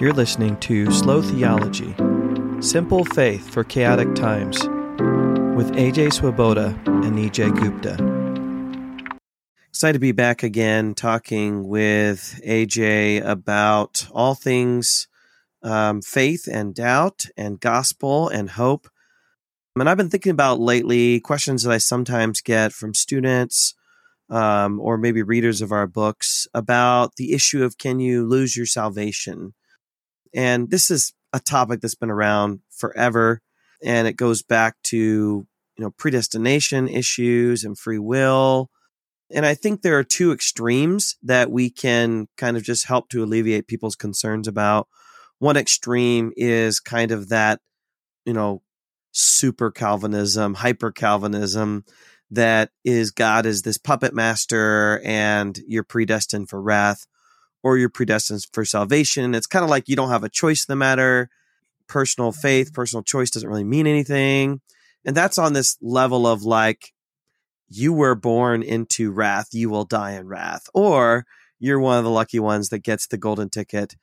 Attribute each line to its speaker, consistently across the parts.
Speaker 1: You're listening to Slow Theology Simple Faith for Chaotic Times with AJ Swoboda and Nijay Gupta. Excited to be back again talking with AJ about all things um, faith and doubt and gospel and hope. And I've been thinking about lately questions that I sometimes get from students um, or maybe readers of our books about the issue of can you lose your salvation? And this is a topic that's been around forever. And it goes back to, you know, predestination issues and free will. And I think there are two extremes that we can kind of just help to alleviate people's concerns about. One extreme is kind of that, you know, super Calvinism, hyper Calvinism that is God is this puppet master and you're predestined for wrath or you're predestined for salvation. It's kind of like you don't have a choice in the matter. Personal faith, mm-hmm. personal choice doesn't really mean anything. And that's on this level of like, you were born into wrath, you will die in wrath. Or you're one of the lucky ones that gets the golden ticket.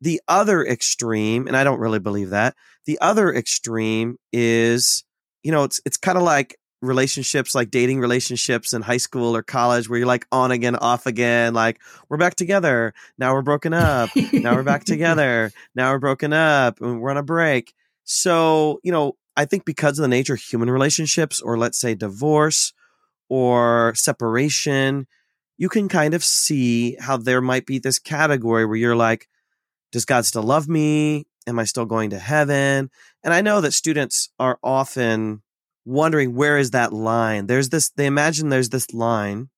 Speaker 1: The other extreme, and I don't really believe that, the other extreme is, you know, it's it's kind of like relationships like dating relationships in high school or college where you're like on again off again like we're back together. Now we're broken up. Now we're back together. Now we're broken up. And we're on a break. So you know i think because of the nature of human relationships or let's say divorce or separation you can kind of see how there might be this category where you're like does god still love me? Am i still going to heaven? And i know that students are often wondering where is that line. There's this, they imagine there's this line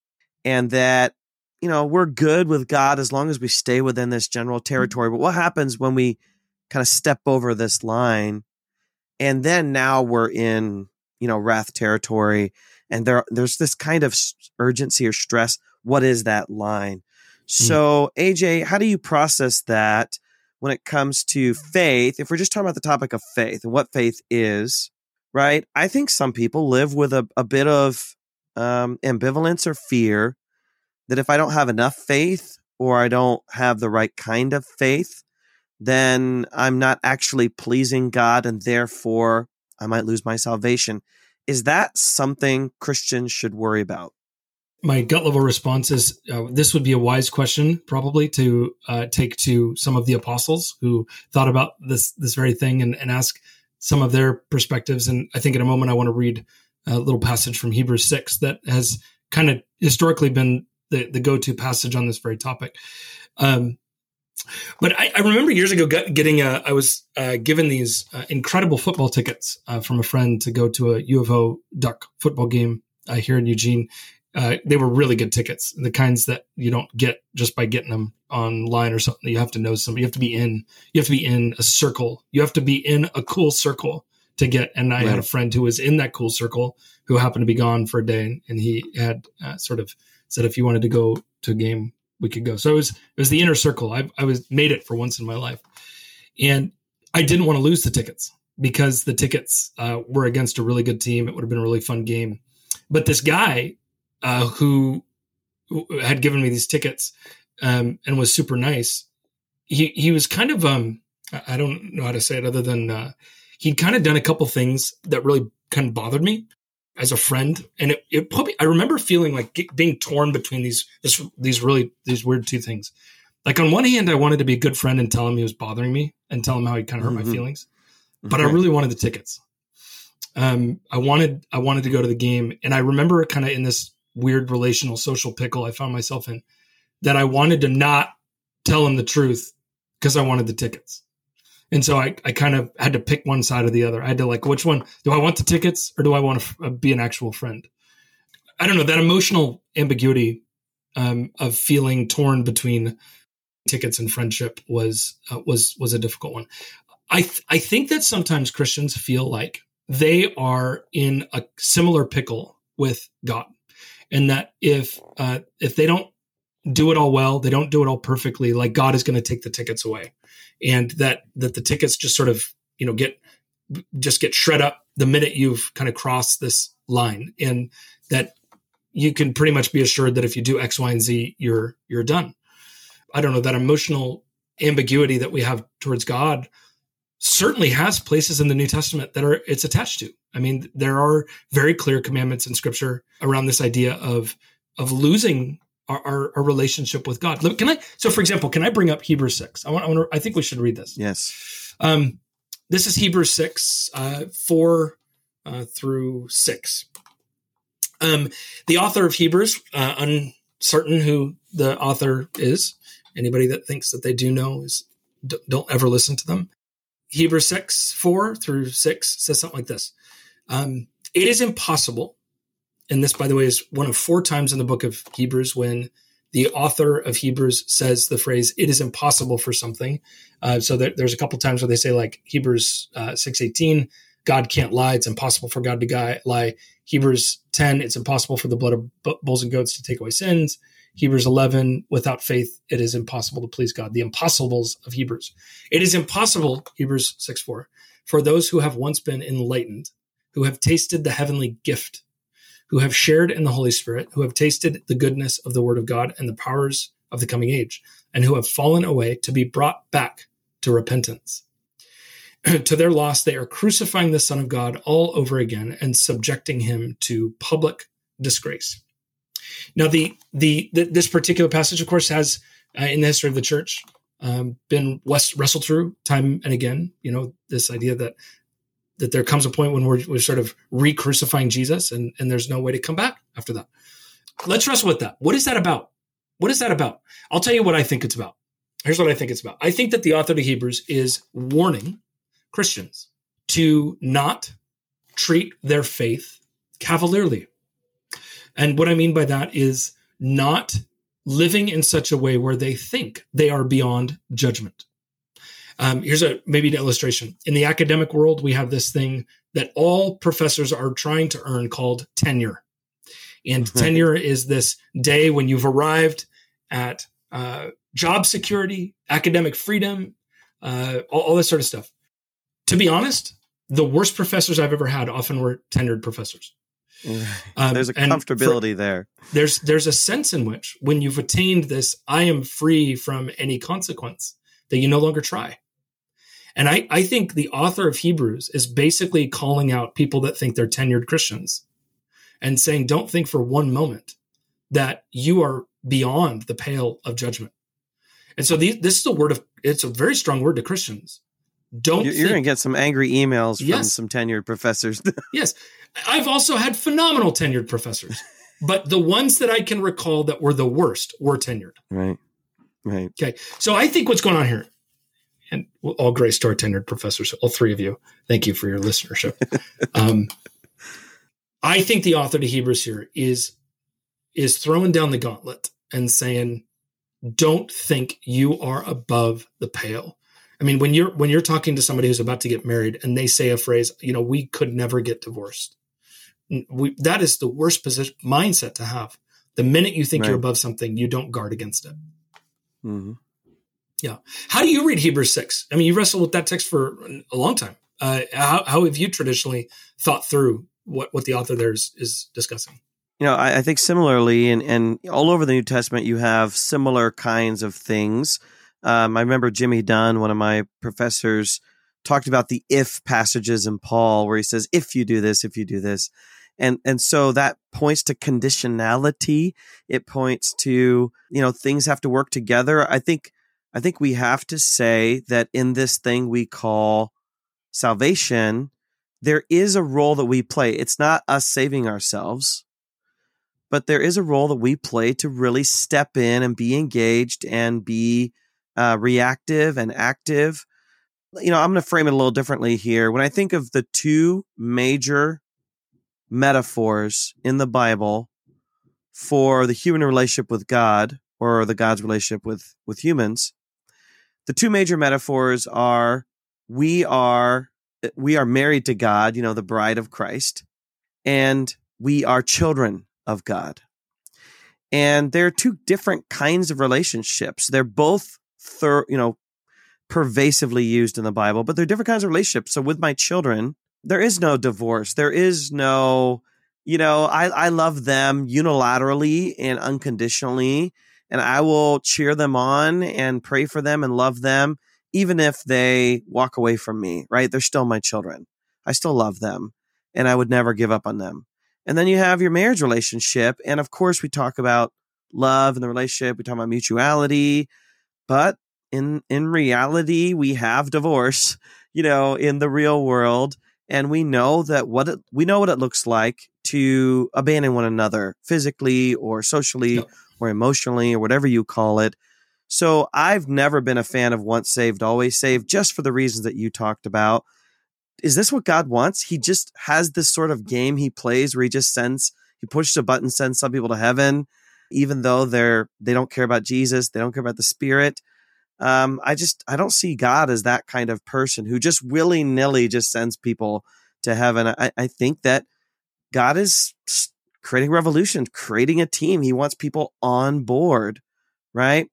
Speaker 1: and that, you know, we're good with God as long as we stay within this general mm-hmm. territory. But what happens when we kind of step over this line and then now we're in, you know, wrath territory and there, there's this kind of urgency or stress. What is that line? Mm. So, AJ, how do you process that when it comes to faith? If we're just talking about the topic of faith and what faith is, right? I think some people live with a, a bit of um, ambivalence or fear that if I don't have enough faith or I don't have the right kind of faith, then I'm not actually pleasing God and therefore I might lose my salvation. Is that something Christians should worry about?
Speaker 2: My gut level response is uh, this would be a wise question, probably to uh, take to some of the apostles who thought about this this very thing and, and ask some of their perspectives. And I think in a moment I want to read a little passage from Hebrews 6 that has kind of historically been the, the go to passage on this very topic. Um, but I, I, remember years ago getting a, I was uh, given these uh, incredible football tickets uh, from a friend to go to a U of O Duck football game uh, here in Eugene uh, they were really good tickets, the kinds that you don't get just by getting them online or something. You have to know somebody. You have to be in. You have to be in a circle. You have to be in a cool circle to get. And I right. had a friend who was in that cool circle who happened to be gone for a day, and he had uh, sort of said if you wanted to go to a game, we could go. So it was it was the inner circle. I, I was made it for once in my life, and I didn't want to lose the tickets because the tickets uh, were against a really good team. It would have been a really fun game. But this guy uh, who, had given me these tickets um, and was super nice. He he was kind of um I don't know how to say it other than uh, he'd kind of done a couple things that really kind of bothered me as a friend, and it, it probably I remember feeling like being torn between these this, these really these weird two things. Like on one hand, I wanted to be a good friend and tell him he was bothering me and tell him how he kind of hurt mm-hmm. my feelings, but I really wanted the tickets. Um, I wanted I wanted to go to the game, and I remember kind of in this weird relational social pickle I found myself in that I wanted to not tell him the truth because I wanted the tickets. And so I, I kind of had to pick one side or the other. I had to like, which one do I want the tickets or do I want to f- uh, be an actual friend? I don't know that emotional ambiguity um, of feeling torn between tickets and friendship was uh, was was a difficult one. I th- I think that sometimes Christians feel like they are in a similar pickle with God and that if uh, if they don't do it all well, they don't do it all perfectly, like God is going to take the tickets away, and that that the tickets just sort of you know get just get shred up the minute you've kind of crossed this line, and that you can pretty much be assured that if you do X, Y, and Z, you're you're done. I don't know that emotional ambiguity that we have towards God certainly has places in the New Testament that are it's attached to. I mean, there are very clear commandments in Scripture around this idea of of losing our, our, our relationship with God. Can I? So, for example, can I bring up Hebrews six? I want. I, want I think we should read this.
Speaker 1: Yes.
Speaker 2: Um, this is Hebrews six, uh, four uh, through six. Um, the author of Hebrews, uh, uncertain who the author is. Anybody that thinks that they do know is don't ever listen to them. Hebrews 6, 4 through 6 says something like this um, It is impossible, and this, by the way, is one of four times in the book of Hebrews when the author of Hebrews says the phrase "it is impossible for something." Uh, so there, there's a couple times where they say, like Hebrews uh, six eighteen, God can't lie; it's impossible for God to lie. Hebrews ten, it's impossible for the blood of bulls and goats to take away sins. Hebrews 11, without faith, it is impossible to please God. The impossibles of Hebrews. It is impossible, Hebrews 6 4, for those who have once been enlightened, who have tasted the heavenly gift, who have shared in the Holy Spirit, who have tasted the goodness of the Word of God and the powers of the coming age, and who have fallen away to be brought back to repentance. to their loss, they are crucifying the Son of God all over again and subjecting him to public disgrace. Now, the, the, the this particular passage, of course, has uh, in the history of the church um, been west, wrestled through time and again. You know, this idea that that there comes a point when we're, we're sort of re-crucifying Jesus, and and there's no way to come back after that. Let's wrestle with that. What is that about? What is that about? I'll tell you what I think it's about. Here's what I think it's about. I think that the author of Hebrews is warning Christians to not treat their faith cavalierly. And what I mean by that is not living in such a way where they think they are beyond judgment. Um, here's a maybe an illustration. In the academic world, we have this thing that all professors are trying to earn called tenure. And tenure is this day when you've arrived at uh, job security, academic freedom, uh, all, all this sort of stuff. To be honest, the worst professors I've ever had often were tenured professors.
Speaker 1: Um, there's a comfortability for, there.
Speaker 2: There's there's a sense in which when you've attained this, I am free from any consequence that you no longer try. And I, I think the author of Hebrews is basically calling out people that think they're tenured Christians and saying, don't think for one moment that you are beyond the pale of judgment. And so the, this is a word of, it's a very strong word to Christians. Don't
Speaker 1: you're,
Speaker 2: you're
Speaker 1: going to get some angry emails from yes. some tenured professors.
Speaker 2: yes. I've also had phenomenal tenured professors, but the ones that I can recall that were the worst were tenured.
Speaker 1: Right. Right.
Speaker 2: Okay. So I think what's going on here, and all grace to our tenured professors, all three of you, thank you for your listenership. um, I think the author to Hebrews here is is throwing down the gauntlet and saying, "Don't think you are above the pale. I mean, when you're when you're talking to somebody who's about to get married and they say a phrase, you know, we could never get divorced. We, that is the worst position mindset to have. The minute you think right. you're above something, you don't guard against it. Mm-hmm. Yeah. How do you read Hebrews six? I mean, you wrestled with that text for a long time. Uh, how, how have you traditionally thought through what, what the author there is, is discussing?
Speaker 1: You know, I, I think similarly, and, and all over the New Testament, you have similar kinds of things um, I remember Jimmy Dunn, one of my professors, talked about the if passages in Paul, where he says, if you do this, if you do this. And, and so that points to conditionality. It points to, you know, things have to work together. I think, I think we have to say that in this thing we call salvation, there is a role that we play. It's not us saving ourselves, but there is a role that we play to really step in and be engaged and be uh, reactive and active. You know, I'm going to frame it a little differently here. When I think of the two major metaphors in the Bible for the human relationship with God or the God's relationship with with humans, the two major metaphors are we are we are married to God, you know, the bride of Christ, and we are children of God. And there are two different kinds of relationships. They're both thir- you know, pervasively used in the Bible, but they're different kinds of relationships. So with my children, there is no divorce. There is no, you know, I, I love them unilaterally and unconditionally. And I will cheer them on and pray for them and love them, even if they walk away from me, right? They're still my children. I still love them and I would never give up on them. And then you have your marriage relationship. And of course, we talk about love and the relationship. We talk about mutuality, but in, in reality, we have divorce, you know, in the real world. And we know that what it, we know what it looks like to abandon one another physically or socially. Or emotionally or whatever you call it. So I've never been a fan of once saved, always saved, just for the reasons that you talked about. Is this what God wants? He just has this sort of game he plays where he just sends, he pushes a button, sends some people to heaven, even though they're they don't care about Jesus, they don't care about the Spirit. Um, I just I don't see God as that kind of person who just willy nilly just sends people to heaven. I, I think that God is creating revolution, creating a team. He wants people on board, right?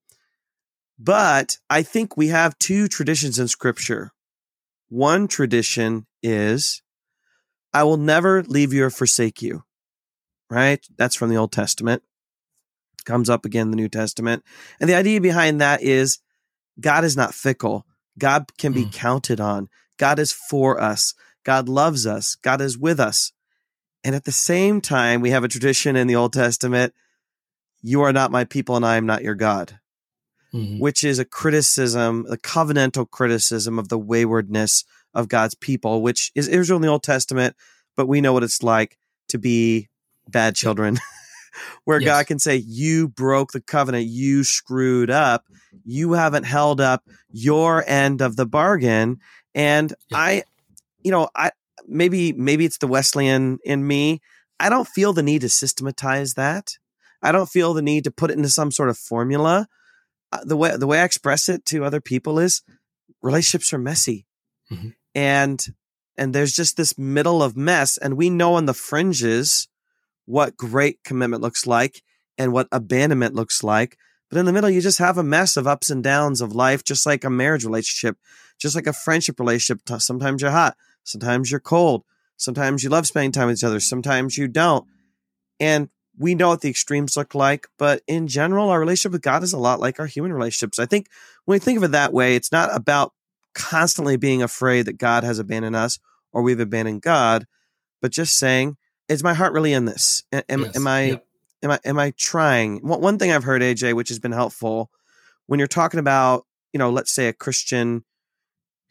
Speaker 1: But I think we have two traditions in scripture. One tradition is, I will never leave you or forsake you, right? That's from the Old Testament. Comes up again in the New Testament. And the idea behind that is God is not fickle. God can be mm. counted on. God is for us. God loves us. God is with us. And at the same time, we have a tradition in the Old Testament you are not my people and I am not your God, mm-hmm. which is a criticism, a covenantal criticism of the waywardness of God's people, which is Israel in the Old Testament, but we know what it's like to be bad children. where yes. God can say, You broke the covenant, you screwed up, you haven't held up your end of the bargain. And. I, you know, I, maybe maybe it's the Wesleyan in me. I don't feel the need to systematize that. I don't feel the need to put it into some sort of formula. Uh, the way the way I express it to other people is relationships are messy. Mm-hmm. And and there's just this middle of mess and we know on the fringes what great commitment looks like and what abandonment looks like. But in the middle, you just have a mess of ups and downs of life, just like a marriage relationship, just like a friendship relationship. Sometimes you're hot, Sometimes you're cold. Sometimes you love spending time with each other. Sometimes you don't. And we know what the extremes look like, but in general, our relationship with God is a lot like our human relationships. I think when we think of it that way, it's not about constantly being afraid that God has abandoned us or we've abandoned God, but just saying, is my heart really in this? Am, yes. am I, yep. am I, am I trying? One thing I've heard, AJ, which has been helpful when you're talking about, you know, let's say a Christian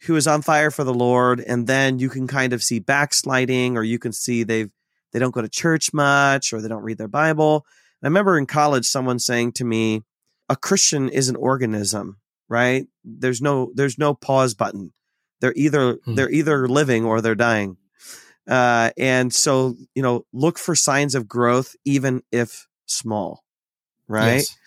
Speaker 1: who is on fire for the Lord, and then you can kind of see backsliding, or you can see they've they don't go to church much, or they don't read their Bible. I remember in college someone saying to me, "A Christian is an organism, right? There's no there's no pause button. They're either hmm. they're either living or they're dying." Uh, and so you know, look for signs of growth, even if small, right? Yes.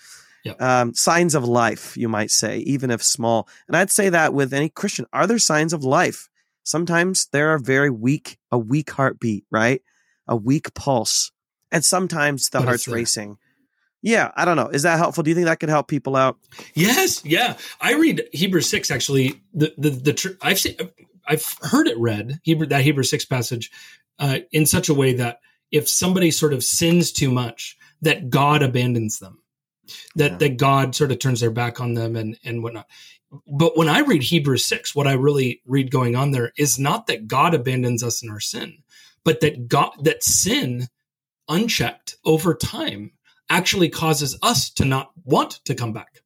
Speaker 1: Yep. Um, signs of life, you might say, even if small. And I'd say that with any Christian. Are there signs of life? Sometimes there are very weak, a weak heartbeat, right? A weak pulse. And sometimes the but heart's racing. Yeah, I don't know. Is that helpful? Do you think that could help people out?
Speaker 2: Yes, yeah. I read Hebrews six actually. The the the I've seen I've heard it read Hebrew that Hebrew six passage uh, in such a way that if somebody sort of sins too much, that God abandons them that yeah. that God sort of turns their back on them and and whatnot. But when I read Hebrews six, what I really read going on there is not that God abandons us in our sin, but that God that sin unchecked over time actually causes us to not want to come back.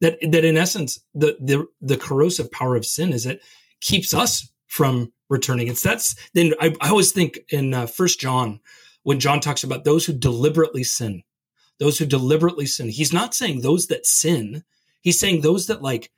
Speaker 2: That that in essence, the the the corrosive power of sin is it keeps us from returning. It's that's then I, I always think in uh, First John when John talks about those who deliberately sin those who deliberately sin. He's not saying those that sin. He's saying those that like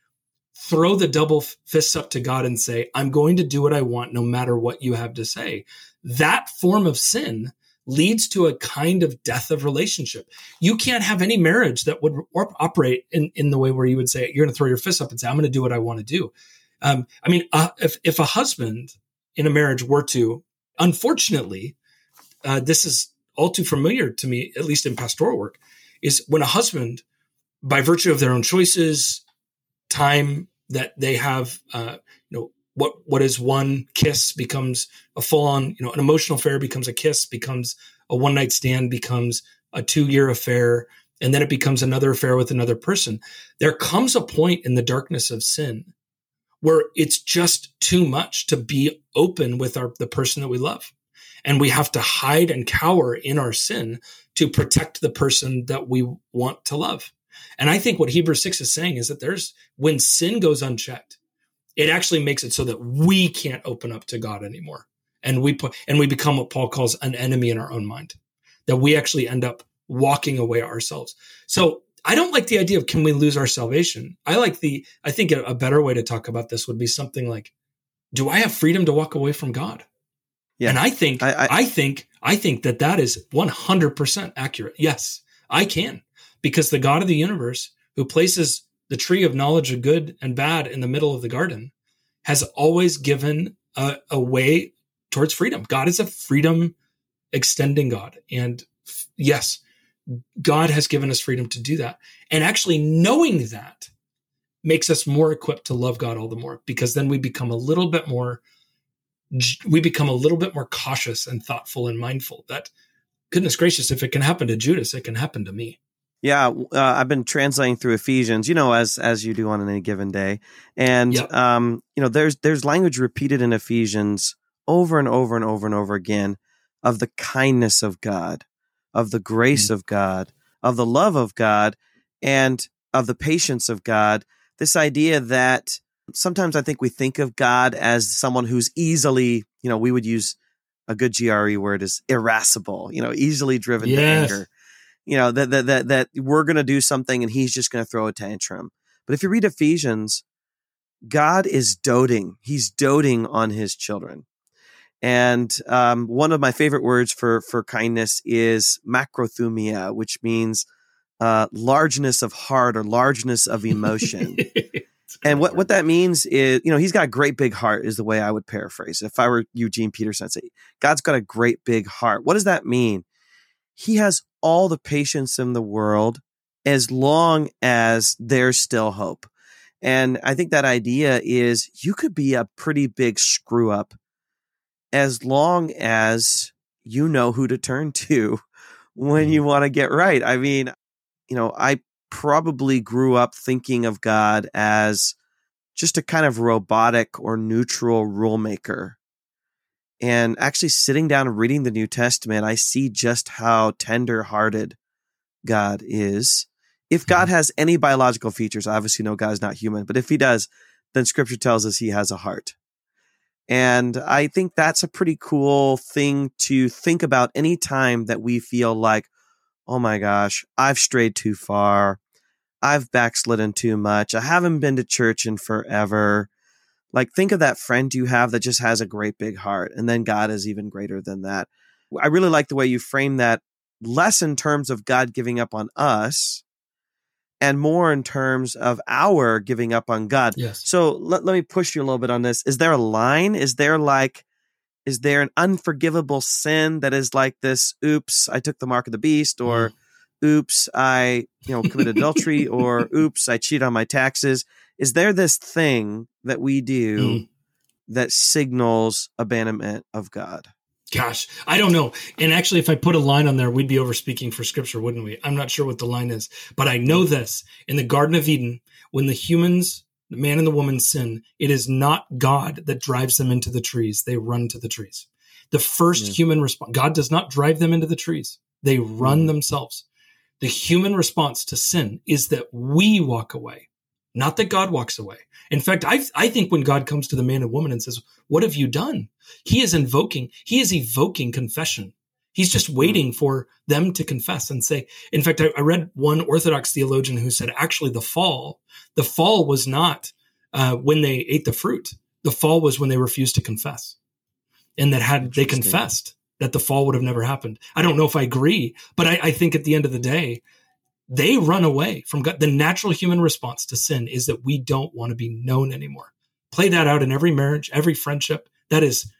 Speaker 2: throw the double fists up to God and say, I'm going to do what I want no matter what you have to say. That form of sin leads to a kind of death of relationship. You can't have any marriage that would operate in, in the way where you would say, you're going to throw your fists up and say, I'm going to do what I want to do. Um, I mean, uh, if, if a husband in a marriage were to, unfortunately, uh, this is all too familiar to me, at least in pastoral work, is when a husband, by virtue of their own choices, time that they have, uh, you know, what what is one kiss becomes a full on, you know, an emotional affair becomes a kiss, becomes a one night stand, becomes a two year affair, and then it becomes another affair with another person. There comes a point in the darkness of sin where it's just too much to be open with our the person that we love. And we have to hide and cower in our sin to protect the person that we want to love. And I think what Hebrews 6 is saying is that there's when sin goes unchecked, it actually makes it so that we can't open up to God anymore. And we put and we become what Paul calls an enemy in our own mind. That we actually end up walking away ourselves. So I don't like the idea of can we lose our salvation? I like the I think a, better way to talk about this would be something like do I have freedom to walk away from God? Yeah. And I think I, I, I think I think that that is 100% accurate. Yes, I can because the God of the universe who places the tree of knowledge of good and bad in the middle of the garden has always given a, a way towards freedom. God is a freedom extending God. And f- yes, God has given us freedom to do that. And actually knowing that makes us more equipped to love God all the more because then we become a little bit more we become a little bit more cautious and thoughtful and mindful that goodness gracious if it can happen to Judas it can happen to me.
Speaker 1: Yeah, uh, I've been translating through Ephesians, you know, as as you do on any given day, and yep. um, you know, there's there's language repeated in Ephesians over and over and over and over again of the kindness of God, of the grace mm-hmm. of God, of the love of God, and of the patience of God. This idea that sometimes I think we think of God as someone who's easily, you know, we would use a good GRE word is irascible, you know, easily driven yes. to anger. You know that that that, that we're going to do something and he's just going to throw a tantrum. But if you read ephesians god is doting he's doting on his children. And um, one of my favorite words for for kindness is macrothumia which means uh, largeness of heart or largeness of emotion and what, what that means is, you know, he's got a great big heart, is the way I would paraphrase. If I were Eugene Peterson, I'd say, God's got a great big heart. What does that mean? He has all the patience in the world as long as there's still hope. And I think that idea is you could be a pretty big screw up as long as you know who to turn to when you mm-hmm. want to get right. I mean, you know, I probably grew up thinking of God as just a kind of robotic or neutral rulemaker. and actually sitting down and reading the New Testament, I see just how tender hearted God is. If God mm-hmm. has any biological features, obviously no God is not human, but if he does, then scripture tells us he has a heart. And I think that's a pretty cool thing to think about any time that we feel like, oh my gosh, I've strayed too far. I've backslidden too much. I haven't been to church in forever. Like, think of that friend you have that just has a great big heart, and then God is even greater than that. I really like the way you frame that less in terms of God giving up on us and more in terms of our giving up on God.
Speaker 2: Yes.
Speaker 1: So let, let me push you a little bit on this. Is there a line? Is there like, is there an unforgivable sin that is like this, oops, I took the mark of the beast, or mm oops, I, you know, committed adultery or oops, I cheat on my taxes. Is there this thing that we do mm. that signals abandonment of God?
Speaker 2: Gosh, I don't know. And actually, if I put a line on there, we'd be over speaking for scripture, wouldn't we? I'm not sure what the line is, but I know this in the Garden of Eden, when the humans, the man and the woman sin, it is not God that drives them into the trees. They run to the trees. The first mm. human response, God does not drive them into the trees. They run mm. themselves. The human response to sin is that we walk away, not that God walks away. In fact, I, I think when God comes to the man and woman and says, What have you done? He is invoking, he is evoking confession. He's just waiting for them to confess and say, in fact, I, I read one Orthodox theologian who said, actually, the fall, the fall was not uh, when they ate the fruit. The fall was when they refused to confess. And that had they confessed, that the fall would have never happened. I don't know if I agree, but I, I think at the end of the day, they run away from God. The natural human response to sin is that we don't want to be known anymore. Play that out in every marriage, every friendship. That is,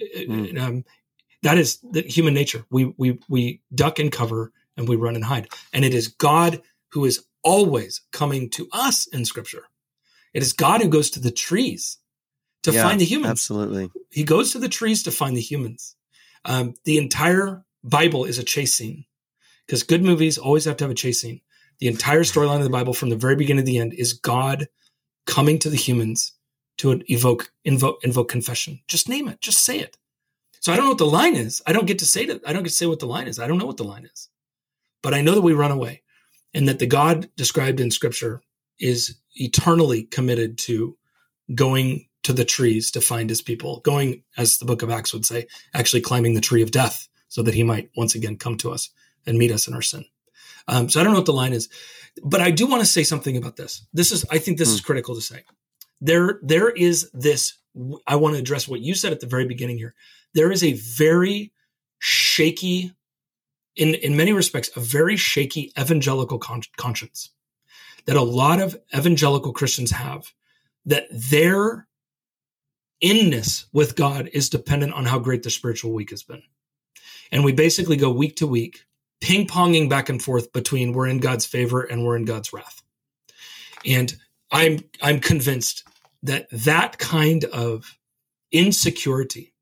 Speaker 2: mm. um, that is the human nature. We we we duck and cover and we run and hide. And it is God who is always coming to us in Scripture. It is God who goes to the trees to yeah, find the humans.
Speaker 1: Absolutely,
Speaker 2: He goes to the trees to find the humans. Um, the entire Bible is a chase scene. because good movies always have to have a chase scene. The entire storyline of the Bible from the very beginning to the end is God coming to the humans to evoke, invoke, invoke confession. Just name it. Just say it. So I don't know what the line is. I don't get to say that. I don't get to say what the line is. I don't know what the line is, but I know that we run away and that the God described in scripture is eternally committed to going to the trees to find his people, going, as the book of Acts would say, actually climbing the tree of death so that he might once again come to us and meet us in our sin. Um, so I don't know what the line is, but I do want to say something about this. This is, I think this hmm. is critical to say. There, there is this. I want to address what you said at the very beginning here. There is a very shaky, in in many respects, a very shaky evangelical con- conscience that a lot of evangelical Christians have. That their inness with God is dependent on how great the spiritual week has been. And we basically go week to week ping ponging back and forth between we're in God's favor and we're in God's wrath. And I'm I'm convinced that that kind of insecurity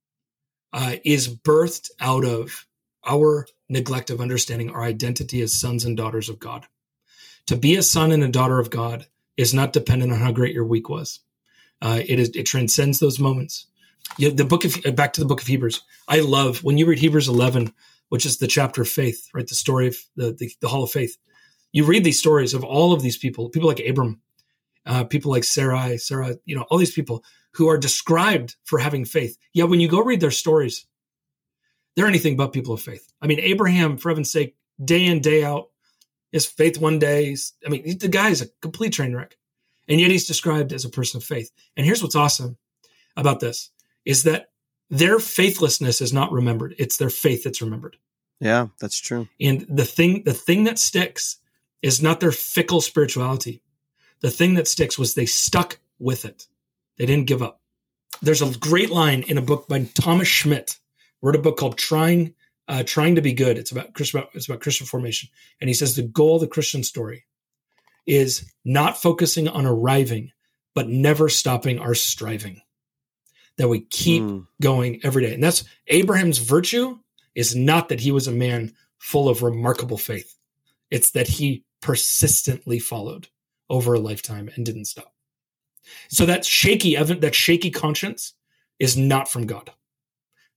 Speaker 2: uh, is birthed out of our neglect of understanding our identity as sons and daughters of God. To be a son and a daughter of God is not dependent on how great your week was. Uh, it is it transcends those moments. You know, the book of back to the book of Hebrews. I love when you read Hebrews 11 which is the chapter of faith, right? The story of the, the, the Hall of Faith. You read these stories of all of these people, people like Abram, uh, people like Sarai, Sarah, you know, all these people who are described for having faith. Yet when you go read their stories, they're anything but people of faith. I mean, Abraham, for heaven's sake, day in, day out, his faith one day. I mean, the guy is a complete train wreck. And yet he's described as a person of faith. And here's what's awesome about this is that their faithlessness is not remembered. It's their faith that's remembered.
Speaker 1: Yeah, that's true.
Speaker 2: And the thing, the thing that sticks is not their fickle spirituality. The thing that sticks was they stuck with it. They didn't give up. There's a great line in a book by Thomas Schmidt. Wrote a book called "Trying, uh, Trying to Be Good." It's about Christian. It's about Christian formation, and he says the goal of the Christian story is not focusing on arriving, but never stopping our striving that we keep mm. going every day. And that's Abraham's virtue is not that he was a man full of remarkable faith. It's that he persistently followed over a lifetime and didn't stop. So that shaky that shaky conscience is not from God.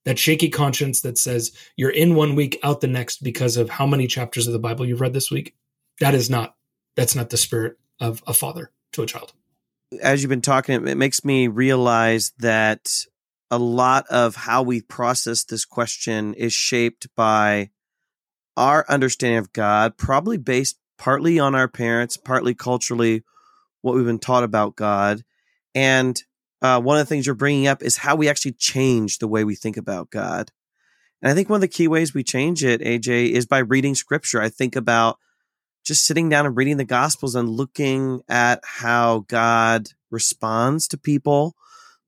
Speaker 2: That shaky conscience that says you're in one week out the next because of how many chapters of the Bible you've read this week, that is not that's not the spirit of a father to a child
Speaker 1: as you've been talking, it makes me realize that a lot of how we process this question is shaped by our understanding of God, probably based partly on our parents, partly culturally, what we've been taught about God. And uh, one of the things you're bringing up is how we actually change the way we think about God. And I think one of the key ways we change it, AJ, is by reading scripture. I think about just sitting down and reading the gospels and looking at how God responds to people,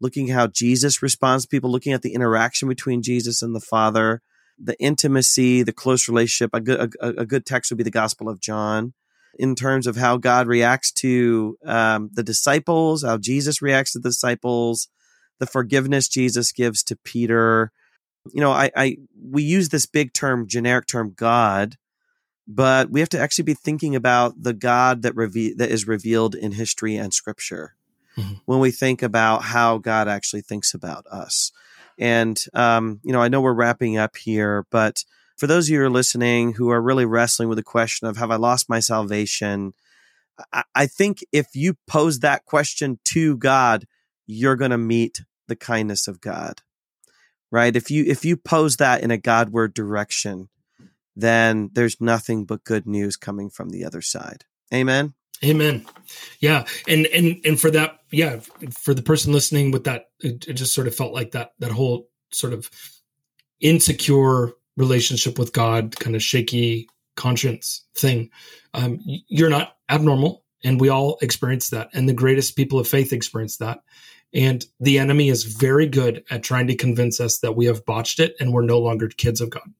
Speaker 1: looking how Jesus responds to people, looking at the interaction between Jesus and the Father, the intimacy, the close relationship. A good, a, a good text would be the Gospel of John in terms of how God reacts to um, the disciples, how Jesus reacts to the disciples, the forgiveness Jesus gives to Peter. You know, I, I we use this big term, generic term, God, but we have to actually be thinking about the God that reve- that is revealed in history and scripture mm-hmm. when we think about how God actually thinks about us. And um, you know, I know we're wrapping up here, but for those of you who are listening who are really wrestling with the question of have I lost my salvation? I, I think if you pose that question to God, you're going to meet the kindness of God, right? If you if you pose that in a Godward direction, then there's nothing but good news coming from the other side. Amen.
Speaker 2: Amen. Yeah, and and and for that, yeah, for the person listening with that, it, it just sort of felt like that that whole sort of insecure relationship with God, kind of shaky conscience thing. Um, you're not abnormal, and we all experience that. And the greatest people of faith experience that. And the enemy is very good at trying to convince us that we have botched it and we're no longer kids of God.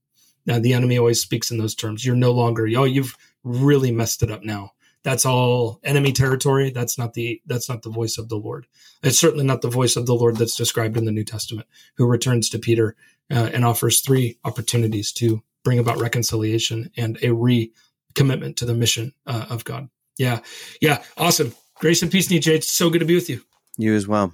Speaker 2: Now, the enemy always speaks in those terms. You're no longer, oh, you've really messed it up now. That's all enemy territory. That's not the that's not the voice of the Lord. It's certainly not the voice of the Lord that's described in the New Testament, who returns to Peter uh, and offers three opportunities to bring about reconciliation and a recommitment to the mission uh, of God. Yeah, yeah, awesome. Grace and peace, Nijay. It's so good to be with you.
Speaker 1: You as well.